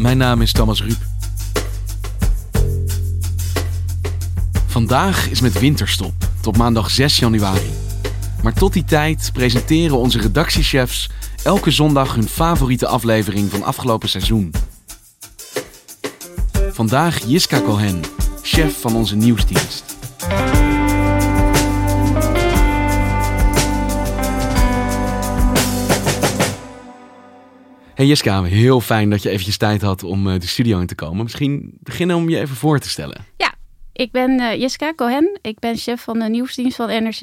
Mijn naam is Thomas Ruip. Vandaag is met winterstop, tot maandag 6 januari. Maar tot die tijd presenteren onze redactiechefs elke zondag hun favoriete aflevering van afgelopen seizoen. Vandaag Jiska Cohen, chef van onze nieuwsdienst. Hey Jiska, heel fijn dat je eventjes tijd had om eh, de studio in te komen. Misschien beginnen om je even voor te stellen. Ja, ik ben uh, Jiska Cohen. Ik ben chef van de nieuwsdienst van NRC.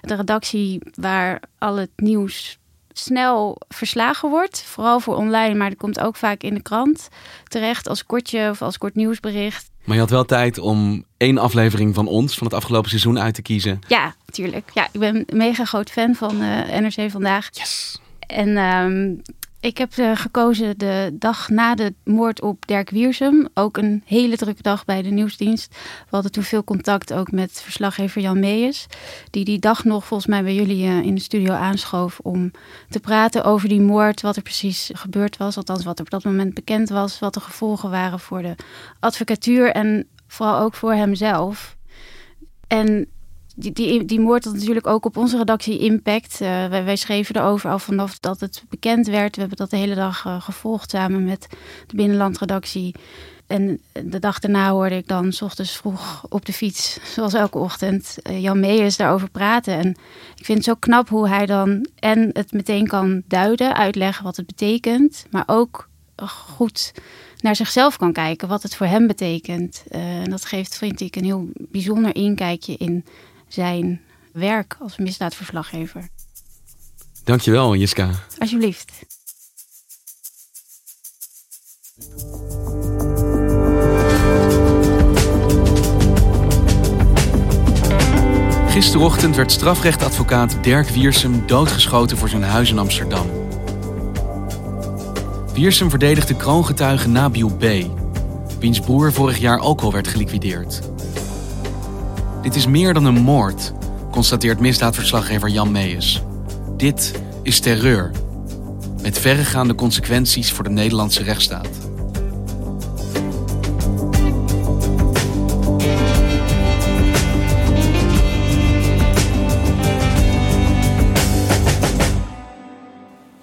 De redactie waar al het nieuws snel verslagen wordt. Vooral voor online, maar dat komt ook vaak in de krant terecht als kortje of als kort nieuwsbericht. Maar je had wel tijd om één aflevering van ons, van het afgelopen seizoen, uit te kiezen. Ja, natuurlijk. Ja, ik ben een mega groot fan van uh, NRC Vandaag. Yes! En um, ik heb uh, gekozen de dag na de moord op Dirk Wiersum. Ook een hele drukke dag bij de nieuwsdienst. We hadden toen veel contact ook met verslaggever Jan Meijers. Die die dag nog volgens mij bij jullie uh, in de studio aanschoof om te praten over die moord. Wat er precies gebeurd was. Althans wat er op dat moment bekend was. Wat de gevolgen waren voor de advocatuur en vooral ook voor hemzelf. En die, die, die moord had natuurlijk ook op onze redactie impact. Uh, wij, wij, schreven erover al vanaf dat het bekend werd. We hebben dat de hele dag uh, gevolgd samen met de binnenlandredactie. En de dag daarna hoorde ik dan s ochtends vroeg op de fiets, zoals elke ochtend, uh, Jan Meijers daarover praten. En ik vind het zo knap hoe hij dan en het meteen kan duiden, uitleggen wat het betekent, maar ook goed naar zichzelf kan kijken, wat het voor hem betekent. en dat geeft, vind ik, een heel bijzonder inkijkje in zijn werk als misdaadverslaggever. Dankjewel, Jiska. Alsjeblieft. Gisterochtend werd strafrechtadvocaat Dirk Wiersum doodgeschoten voor zijn huis in Amsterdam. Wiersum verdedigde kroongetuige Nabil B., wiens broer vorig jaar ook al werd geliquideerd. Dit is meer dan een moord, constateert misdaadverslaggever Jan Meijers. Dit is terreur, met verregaande consequenties voor de Nederlandse rechtsstaat.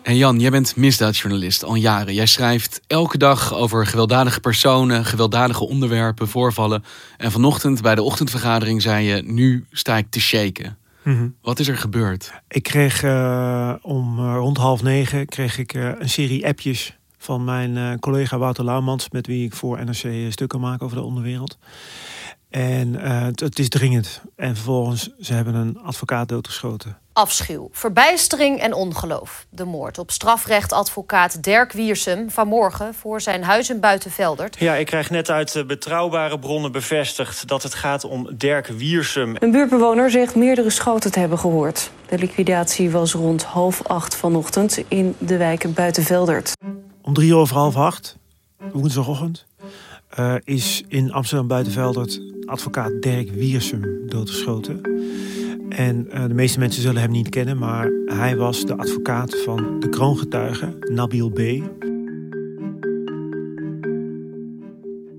En Jan, jij bent misdaadjournalist al jaren. Jij schrijft elke dag over gewelddadige personen, gewelddadige onderwerpen, voorvallen. En vanochtend bij de ochtendvergadering zei je: Nu sta ik te shaken. Mm -hmm. Wat is er gebeurd? Ik kreeg uh, om uh, rond half negen kreeg ik, uh, een serie appjes van mijn collega Wouter Laumans, met wie ik voor NRC stukken maak over de onderwereld. En het, het is dringend. En vervolgens, ze hebben een advocaat doodgeschoten afschuw, verbijstering en ongeloof. De moord op strafrechtadvocaat Dirk Wiersum vanmorgen voor zijn huis in Buitenveldert. Ja, ik krijg net uit betrouwbare bronnen bevestigd dat het gaat om Dirk Wiersum. Een buurtbewoner zegt meerdere schoten te hebben gehoord. De liquidatie was rond half acht vanochtend in de wijk Buitenveldert. Om drie over half acht, woensdagochtend, uh, is in Amsterdam Buitenveldert advocaat Dirk Wiersum doodgeschoten. En uh, de meeste mensen zullen hem niet kennen, maar hij was de advocaat van de kroongetuige Nabil B.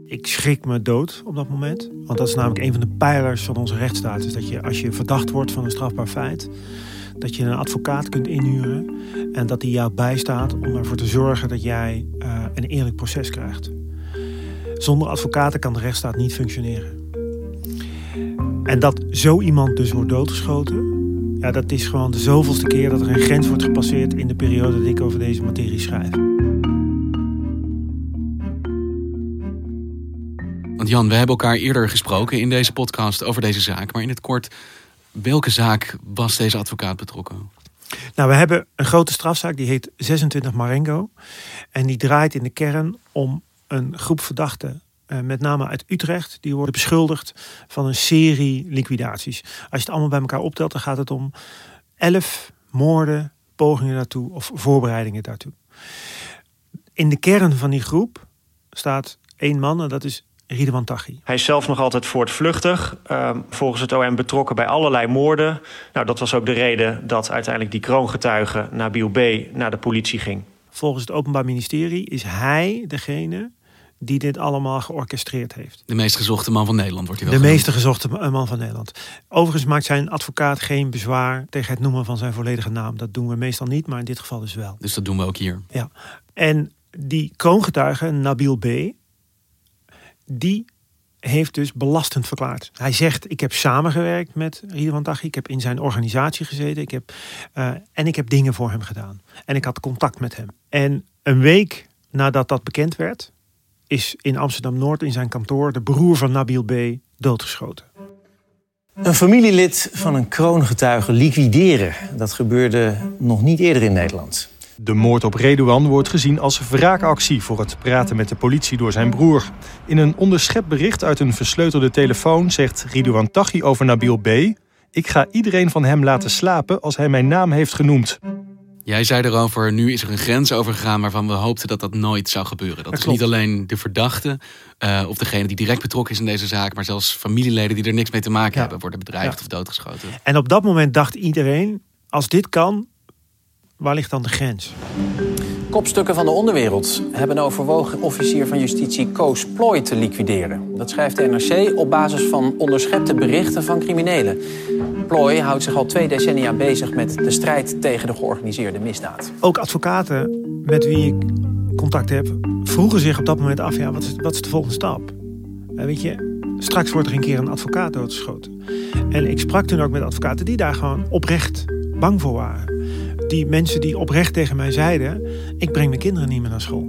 Ik schrik me dood op dat moment. Want dat is namelijk een van de pijlers van onze rechtsstaat. Is dat je als je verdacht wordt van een strafbaar feit, dat je een advocaat kunt inhuren. En dat die jou bijstaat om ervoor te zorgen dat jij uh, een eerlijk proces krijgt. Zonder advocaten kan de rechtsstaat niet functioneren. En dat zo iemand dus wordt doodgeschoten, ja, dat is gewoon de zoveelste keer dat er een grens wordt gepasseerd in de periode dat ik over deze materie schrijf. Want Jan, we hebben elkaar eerder gesproken in deze podcast over deze zaak. Maar in het kort, welke zaak was deze advocaat betrokken? Nou, we hebben een grote strafzaak die heet 26 Marengo. En die draait in de kern om een groep verdachten eh, met name uit Utrecht, die worden beschuldigd van een serie liquidaties. Als je het allemaal bij elkaar optelt, dan gaat het om elf moorden, pogingen daartoe of voorbereidingen daartoe. In de kern van die groep staat één man en dat is Ridwan Taghi. Hij is zelf nog altijd voortvluchtig. Uh, volgens het OM betrokken bij allerlei moorden. Nou, dat was ook de reden dat uiteindelijk die kroongetuige Nabil B. naar de politie ging. Volgens het Openbaar Ministerie is hij degene die dit allemaal georchestreerd heeft. De meest gezochte man van Nederland wordt hij wel De meest gezochte man van Nederland. Overigens maakt zijn advocaat geen bezwaar tegen het noemen van zijn volledige naam. Dat doen we meestal niet, maar in dit geval dus wel. Dus dat doen we ook hier. Ja. En die kroongetuige, Nabil B., die heeft dus belastend verklaard. Hij zegt, ik heb samengewerkt met Ridwan Taghi. Ik heb in zijn organisatie gezeten. Ik heb, uh, en ik heb dingen voor hem gedaan. En ik had contact met hem. En een week nadat dat bekend werd is in Amsterdam-Noord in zijn kantoor de broer van Nabil B. doodgeschoten. Een familielid van een kroongetuige liquideren. Dat gebeurde nog niet eerder in Nederland. De moord op Redouan wordt gezien als wraakactie voor het praten met de politie door zijn broer. In een onderschept bericht uit een versleutelde telefoon zegt Ridouan Taghi over Nabil B. Ik ga iedereen van hem laten slapen als hij mijn naam heeft genoemd. Jij zei erover, nu is er een grens overgegaan waarvan we hoopten dat dat nooit zou gebeuren. Dat, is niet alleen de verdachte uh, of degene die direct betrokken is in deze zaak, maar zelfs familieleden die er niks mee te maken hebben, worden bedreigd of doodgeschoten. En op dat moment dacht iedereen, als dit kan, waar ligt dan de grens? Kopstukken van de onderwereld hebben overwogen officier van justitie Koos Plooi te liquideren. Dat schrijft de NRC op basis van onderschepte berichten van criminelen. Plooi houdt zich al twee decennia bezig met de strijd tegen de georganiseerde misdaad. Ook advocaten met wie ik contact heb, vroegen zich op dat moment af: ja, wat, is, wat is de volgende stap? Uh, weet je, straks wordt er een keer een advocaat doodgeschoten. En ik sprak toen ook met advocaten die daar gewoon oprecht bang voor waren die mensen die oprecht tegen mij zeiden: Ik breng mijn kinderen niet meer naar school.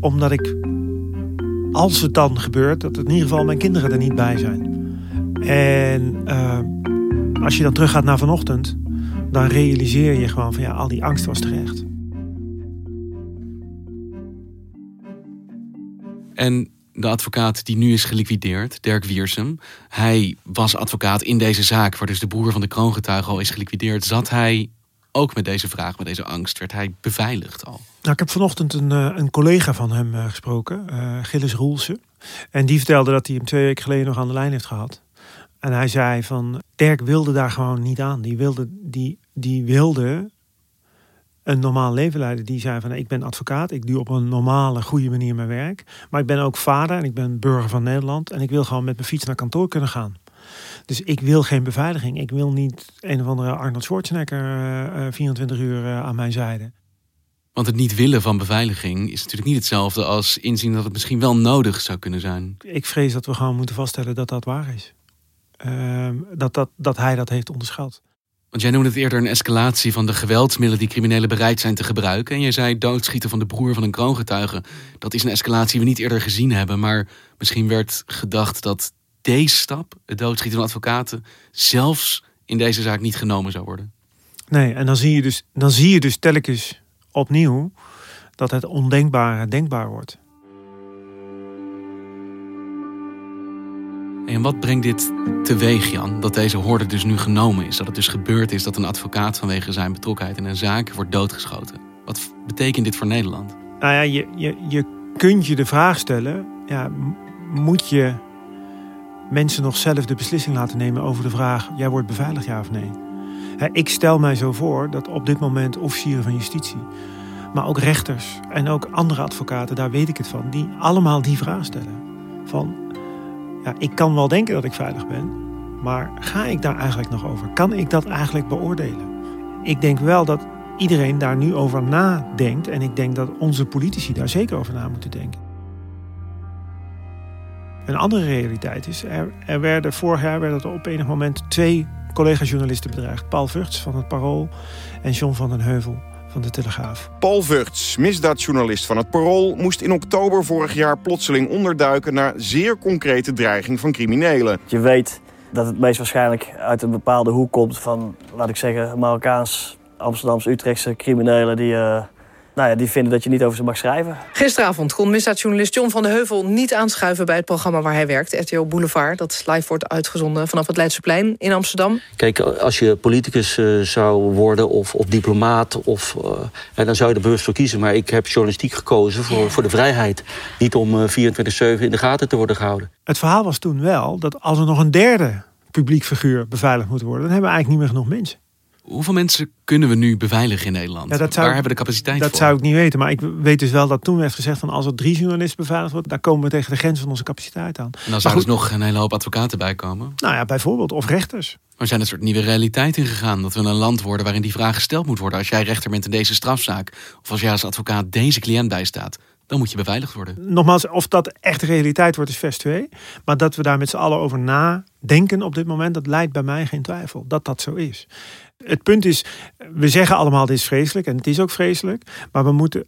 Omdat ik, als het dan gebeurt, dat in ieder geval mijn kinderen er niet bij zijn. En uh, als je dan teruggaat naar vanochtend, dan realiseer je gewoon van ja, al die angst was terecht. En de advocaat die nu is geliquideerd, Dirk Wiersum. Hij was advocaat in deze zaak, waar dus de broer van de kroongetuige al is geliquideerd. Zat hij ook met deze vraag, met deze angst, werd hij beveiligd al? Nou, ik heb vanochtend een, eh, een collega van hem uh, gesproken, uh, Gilles Roelsen. En die vertelde dat hij hem twee weken geleden nog aan de lijn heeft gehad. En hij zei van, Dirk wilde daar gewoon niet aan. Die wilde, die, die wilde een normaal leven leiden. Die zei van, ik ben advocaat, ik doe op een normale, goede manier mijn werk. Maar ik ben ook vader en ik ben burger van Nederland. En ik wil gewoon met mijn fiets naar kantoor kunnen gaan. Dus ik wil geen beveiliging. Ik wil niet een of andere Arnold Schwarzenegger uh, 24 uur uh, aan mijn zijde. Want het niet willen van beveiliging is natuurlijk niet hetzelfde als inzien dat het misschien wel nodig zou kunnen zijn. Ik vrees dat we gewoon moeten vaststellen dat dat waar is. Uh, dat, dat, dat hij dat heeft onderschat. Want jij noemde het eerder een escalatie van de geweldsmiddelen die criminelen bereid zijn te gebruiken. En je zei doodschieten van de broer van een kroongetuige. Dat is een escalatie die we niet eerder gezien hebben. Maar misschien werd gedacht dat deze stap, het doodschieten van advocaten, zelfs in deze zaak niet genomen zou worden. Nee, en dan zie je dus, dan zie je dus telkens opnieuw dat het ondenkbare denkbaar wordt. En wat brengt dit teweeg, Jan? Dat deze horde dus nu genomen is. Dat het dus gebeurd is dat een advocaat vanwege zijn betrokkenheid in een zaak wordt doodgeschoten. Wat betekent dit voor Nederland? Nou ja, je, je, je kunt je de vraag stellen: ja, moet je mensen nog zelf de beslissing laten nemen over de vraag: jij wordt beveiligd ja of nee? Ik stel mij zo voor dat op dit moment officieren van justitie, maar ook rechters en ook andere advocaten, daar weet ik het van, die allemaal die vraag stellen. Van, ja, ik kan wel denken dat ik veilig ben, maar ga ik daar eigenlijk nog over? Kan ik dat eigenlijk beoordelen? Ik denk wel dat iedereen daar nu over nadenkt en ik denk dat onze politici daar zeker over na moeten denken. Een andere realiteit is, er, er werden vorig jaar werden er op enig moment twee collega-journalisten bedreigd. Paul Vugts van het Parool en John van den Heuvel van de Telegraaf. Paul Vugts, misdaadjournalist van het Parool... moest in oktober vorig jaar plotseling onderduiken... naar zeer concrete dreiging van criminelen. Je weet dat het meest waarschijnlijk uit een bepaalde hoek komt... van, laat ik zeggen, Marokkaans, Amsterdamse, Utrechtse criminelen... die uh, nou ja, die vinden dat je niet over ze mag schrijven. Gisteravond kon misdaadjournalist John van de Heuvel niet aanschuiven bij het programma waar hij werkt, RTO Boulevard. Dat live wordt uitgezonden vanaf het Leidseplein in Amsterdam. Kijk, als je politicus uh, zou worden of, of diplomaat, of, uh, dan zou je er bewust voor kiezen. Maar ik heb journalistiek gekozen voor, voor de vrijheid. Niet om uh, 24-7 in de gaten te worden gehouden. Het verhaal was toen wel dat als er nog een derde publiek figuur beveiligd moet worden, dan hebben we eigenlijk niet meer genoeg mensen. Hoeveel mensen kunnen we nu beveiligen in Nederland? Ja, dat zou, Waar hebben we de capaciteit dat voor? zou ik niet weten. Maar ik weet dus wel dat toen werd gezegd van als er drie journalisten beveiligd worden, dan komen we tegen de grens van onze capaciteit aan. En dan zou dus nog een hele hoop advocaten bij komen. Nou ja, bijvoorbeeld. Of rechters. Maar zijn een soort nieuwe realiteit ingegaan? Dat we een land worden waarin die vraag gesteld moet worden. Als jij rechter bent in deze strafzaak, of als jij als advocaat deze cliënt bijstaat, dan moet je beveiligd worden. Nogmaals, of dat echt realiteit wordt is vers 2. Maar dat we daar met z'n allen over nadenken op dit moment, dat leidt bij mij geen twijfel dat dat zo is. Het punt is, we zeggen allemaal dit is vreselijk en het is ook vreselijk. Maar we moeten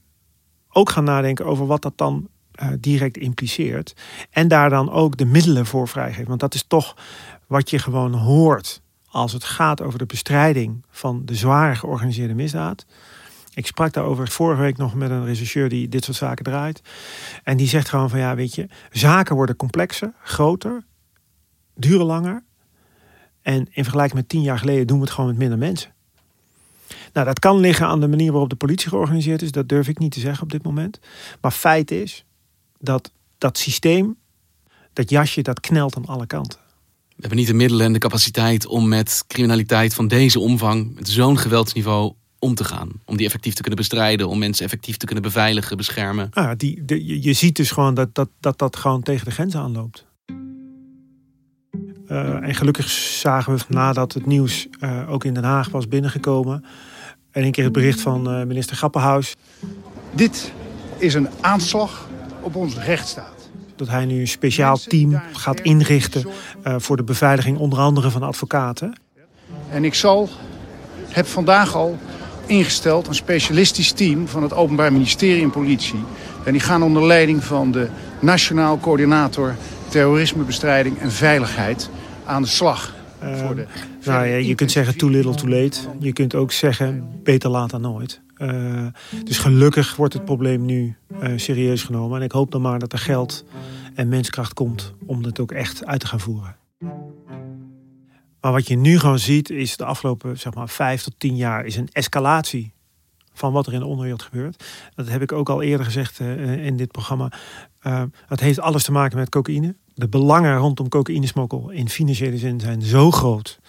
ook gaan nadenken over wat dat dan uh, direct impliceert. En daar dan ook de middelen voor vrijgeven. Want dat is toch wat je gewoon hoort als het gaat over de bestrijding van de zware georganiseerde misdaad. Ik sprak daarover vorige week nog met een rechercheur die dit soort zaken draait. En die zegt gewoon van ja, weet je, zaken worden complexer, groter, duren langer. En in vergelijking met tien jaar geleden doen we het gewoon met minder mensen. Nou, dat kan liggen aan de manier waarop de politie georganiseerd is. Dat durf ik niet te zeggen op dit moment. Maar feit is dat dat systeem, dat jasje, dat knelt aan alle kanten. We hebben niet de middelen en de capaciteit om met criminaliteit van deze omvang, met zo'n geweldsniveau, om te gaan. Om die effectief te kunnen bestrijden, om mensen effectief te kunnen beveiligen, beschermen. Nou, die, de, je, je ziet dus gewoon dat dat, dat dat gewoon tegen de grens aanloopt. Uh, en gelukkig zagen we nadat het nieuws uh, ook in Den Haag was binnengekomen. En een keer het bericht van uh, minister Grappenhuis. Dit is een aanslag op onze rechtsstaat. Dat hij nu een speciaal team gaat inrichten voor de beveiliging onder andere van advocaten. En ik zal, heb vandaag al ingesteld een specialistisch team van het Openbaar Ministerie en Politie. En die gaan onder leiding van de Nationaal Coördinator Terrorismebestrijding en Veiligheid aan de slag. Uh, voor de nou ja, je kunt zeggen too little too late. Je kunt ook zeggen beter laat dan nooit. Uh, dus gelukkig wordt het probleem nu uh, serieus genomen. En ik hoop dan maar dat er geld en menskracht komt om het ook echt uit te gaan voeren. Maar wat je nu gewoon ziet is de afgelopen zeg maar, vijf tot tien jaar is een escalatie van wat er in de onderwereld gebeurt. Dat heb ik ook al eerder gezegd uh, in dit programma. Uh, het heeft alles te maken met cocaïne. De belangen rondom cocaïnesmokkel in financiële zin zijn zo groot.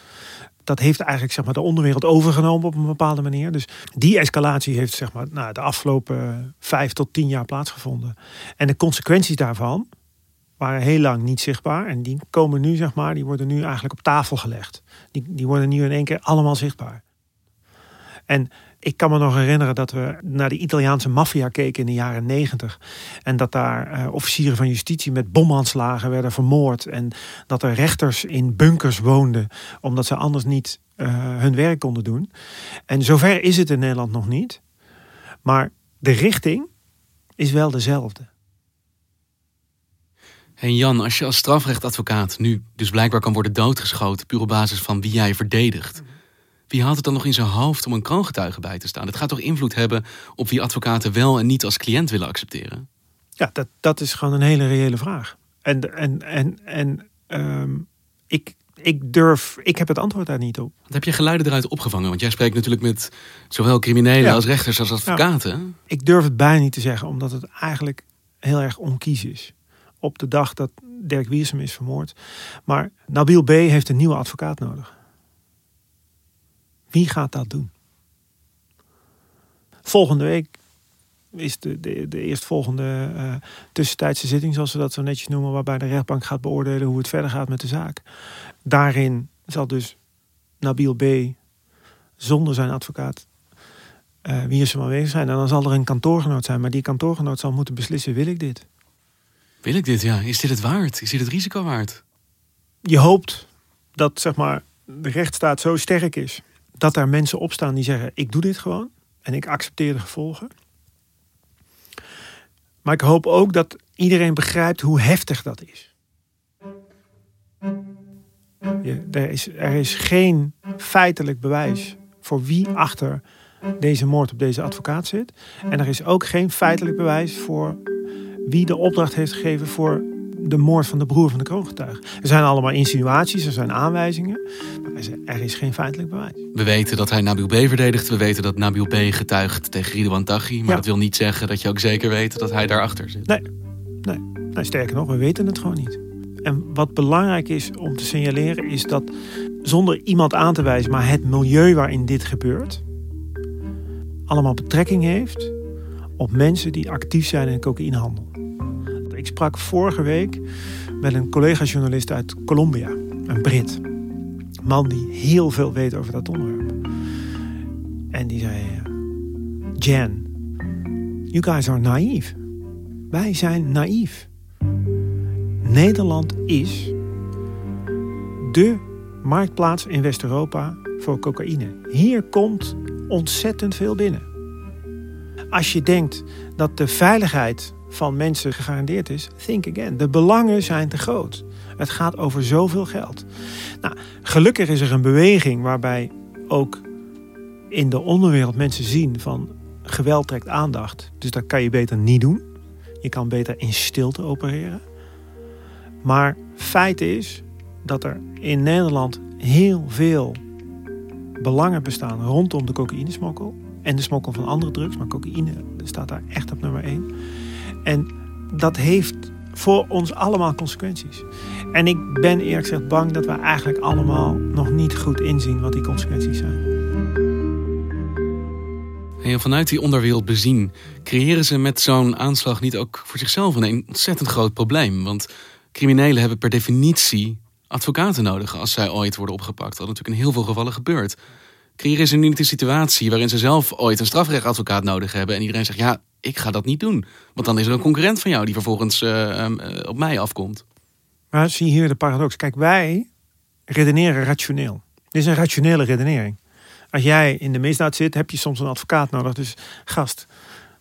Dat heeft eigenlijk zeg maar, de onderwereld overgenomen op een bepaalde manier. Dus die escalatie heeft zeg maar, nou, de afgelopen vijf tot tien jaar plaatsgevonden. En de consequenties daarvan waren heel lang niet zichtbaar. En die komen nu, zeg maar, die worden nu eigenlijk op tafel gelegd. Die, die worden nu in één keer allemaal zichtbaar. En ik kan me nog herinneren dat we naar de Italiaanse maffia keken in de jaren negentig. En dat daar uh, officieren van justitie met bomaanslagen werden vermoord. En dat er rechters in bunkers woonden, omdat ze anders niet uh, hun werk konden doen. En zover is het in Nederland nog niet. Maar de richting is wel dezelfde. En Jan, als je als strafrechtadvocaat nu dus blijkbaar kan worden doodgeschoten... puur op basis van wie jij verdedigt... Wie haalt het dan nog in zijn hoofd om een kroongetuige bij te staan? Het gaat toch invloed hebben op wie advocaten wel en niet als cliënt willen accepteren? Ja, dat, dat is gewoon een hele reële vraag. En, en, en, en um, ik, ik durf, ik heb het antwoord daar niet op. Wat heb je geluiden eruit opgevangen? Want jij spreekt natuurlijk met zowel criminelen ja. als rechters als advocaten. Ja. Ik durf het bijna niet te zeggen, omdat het eigenlijk heel erg onkies is. Op de dag dat Dirk Wiersum is vermoord. Maar Nabil B. heeft een nieuwe advocaat nodig. Wie gaat dat doen? Volgende week is de, de, de eerstvolgende uh, tussentijdse zitting, zoals we dat zo netjes noemen, waarbij de rechtbank gaat beoordelen hoe het verder gaat met de zaak. Daarin zal dus Nabil B. zonder zijn advocaat uh, wie is er aanwezig zijn. En dan zal er een kantoorgenoot zijn, maar die kantoorgenoot zal moeten beslissen: wil ik dit? Wil ik dit, ja? Is dit het waard? Is dit het risico waard? Je hoopt dat zeg maar, de rechtsstaat zo sterk is dat er mensen opstaan die zeggen: Ik doe dit gewoon en ik accepteer de gevolgen. Maar ik hoop ook dat iedereen begrijpt hoe heftig dat is. Er, is er is geen feitelijk bewijs voor wie achter deze moord op deze advocaat zit. En er is ook geen feitelijk bewijs voor wie de opdracht heeft gegeven voor de moord van de broer van de kroongetuige. Er zijn allemaal insinuaties, er zijn aanwijzingen, maar er is geen feitelijk bewijs. We weten dat hij Nabil B. verdedigt. We weten dat Nabil B. getuigt tegen Ridouan Taghi. Maar dat wil niet zeggen dat je ook zeker weet dat hij daarachter zit. Nee, nee. nee sterker nog, we weten het gewoon niet. En wat belangrijk is om te signaleren is dat zonder iemand aan te wijzen, maar het milieu waarin dit gebeurt, allemaal betrekking heeft op mensen die actief zijn in de cocaïnehandel. Sprak vorige week met een collega-journalist uit Colombia, een Brit. Man die heel veel weet over dat onderwerp. En die zei: Jan, you guys are naïef. Wij zijn naïef. Nederland is de marktplaats in West-Europa voor cocaïne. Hier komt ontzettend veel binnen. Als je denkt dat de veiligheid van mensen gegarandeerd is, think again. De belangen zijn te groot. Het gaat over zoveel geld. Nou, gelukkig is er een beweging waarbij ook in de onderwereld mensen zien van geweld trekt aandacht. Dus dat kan je beter niet doen. Je kan beter in stilte opereren. Maar feit is dat er in Nederland heel veel belangen bestaan rondom de cocaïnesmokkel. En de smokkel van andere drugs, maar cocaïne staat daar echt op nummer 1. En dat heeft voor ons allemaal consequenties. En ik ben eerlijk gezegd bang dat we eigenlijk allemaal nog niet goed inzien wat die consequenties zijn. En vanuit die onderwereld bezien, creëren ze met zo'n aanslag niet ook voor zichzelf een ontzettend groot probleem? Want criminelen hebben per definitie advocaten nodig als zij ooit worden opgepakt. Dat natuurlijk in heel veel gevallen gebeurt. Creëren ze nu niet een situatie waarin ze zelf ooit een strafrechtadvocaat nodig hebben en iedereen zegt: ja, ik ga dat niet doen. Want dan is er een concurrent van jou die vervolgens uh, op mij afkomt. Maar zie hier de paradox. Kijk, wij redeneren rationeel. Dit is een rationele redenering. Als jij in de misdaad zit, heb je soms een advocaat nodig. Dus gast,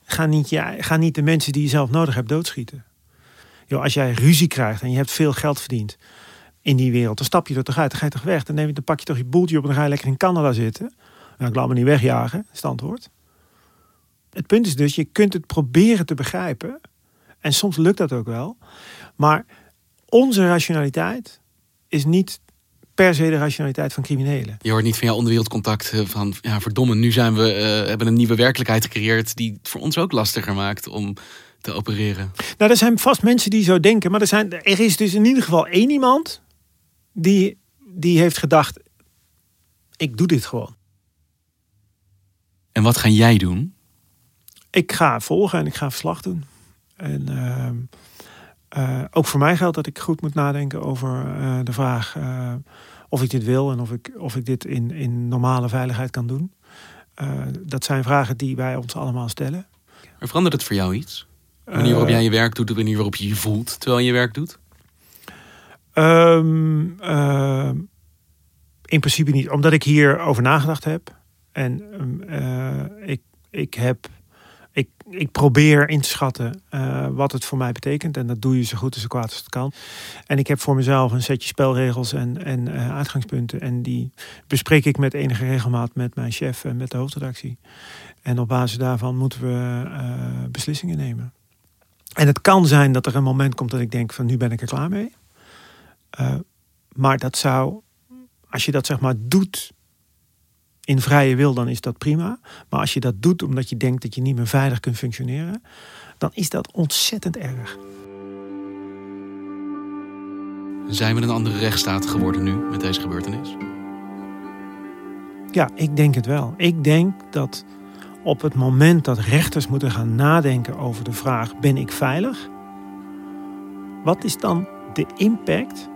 ga niet, ja, ga niet de mensen die je zelf nodig hebt doodschieten. Yo, als jij ruzie krijgt en je hebt veel geld verdiend in die wereld, dan stap je er toch uit. Dan ga je toch weg. Dan, neem je, dan pak je toch je boeltje op en dan ga je lekker in Canada zitten. Nou, ik laat me niet wegjagen, is het antwoord. Het punt is dus, je kunt het proberen te begrijpen. En soms lukt dat ook wel. Maar onze rationaliteit is niet per se de rationaliteit van criminelen. Je hoort niet van jouw onderwereldcontact van... ja, verdomme, nu zijn we, uh, hebben een nieuwe werkelijkheid gecreëerd... die het voor ons ook lastiger maakt om te opereren. Nou, er zijn vast mensen die zo denken. Maar er, zijn, er is dus in ieder geval één iemand... die, die heeft gedacht... ik doe dit gewoon. En wat ga jij doen? ik ga volgen en ik ga verslag doen. En ehm, eh, ook voor mij geldt dat ik goed moet nadenken over uh, de vraag uh, of ik dit wil en of ik, of ik dit in, in normale veiligheid kan doen. dat zijn vragen die wij ons allemaal stellen. Maar verandert het voor jou iets? De manier waarop jij je werk doet, de manier waarop je je voelt terwijl je je werk doet? Um, in principe niet, omdat ik hier over nagedacht heb. En ik, ik heb ik, ik probeer in te schatten uh, wat het voor mij betekent. En dat doe je zo goed en zo kwaad als het kan. En ik heb voor mezelf een setje spelregels en, en uh, uitgangspunten. En die bespreek ik met enige regelmaat met mijn chef en met de hoofdredactie. En op basis daarvan moeten we beslissingen nemen. En het kan zijn dat er een moment komt dat ik denk van nu ben ik er klaar mee. Maar dat zou, als je dat zeg maar doet in vrije wil, dan is dat prima. Maar als je dat doet omdat je denkt dat je niet meer veilig kunt functioneren, dan is dat ontzettend erg. Zijn we een andere rechtsstaat geworden nu met deze gebeurtenis? Ja, ik denk het wel. Ik denk dat op het moment dat rechters moeten gaan nadenken over de vraag: ben ik veilig? Wat is dan de impact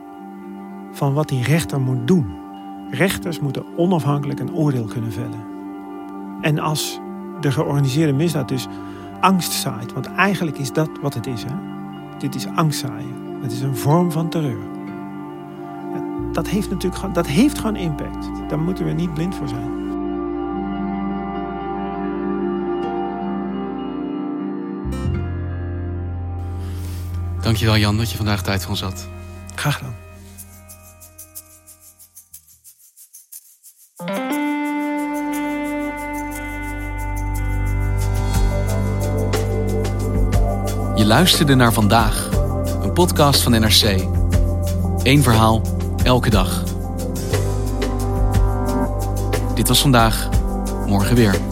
van wat die rechter moet doen? Rechters moeten onafhankelijk een oordeel kunnen vellen. En als de georganiseerde misdaad dus angst zaait, want eigenlijk is dat wat het is. Hè? dit is angstzaaien. Het is een vorm van terreur. Dat heeft natuurlijk dat heeft gewoon impact. Daar moeten we niet blind voor zijn. Dankjewel Jan dat je vandaag tijd voor ons had. Graag gedaan. Je luisterde naar vandaag, een podcast van NRC. Eén verhaal, elke dag. Dit was vandaag, morgen weer.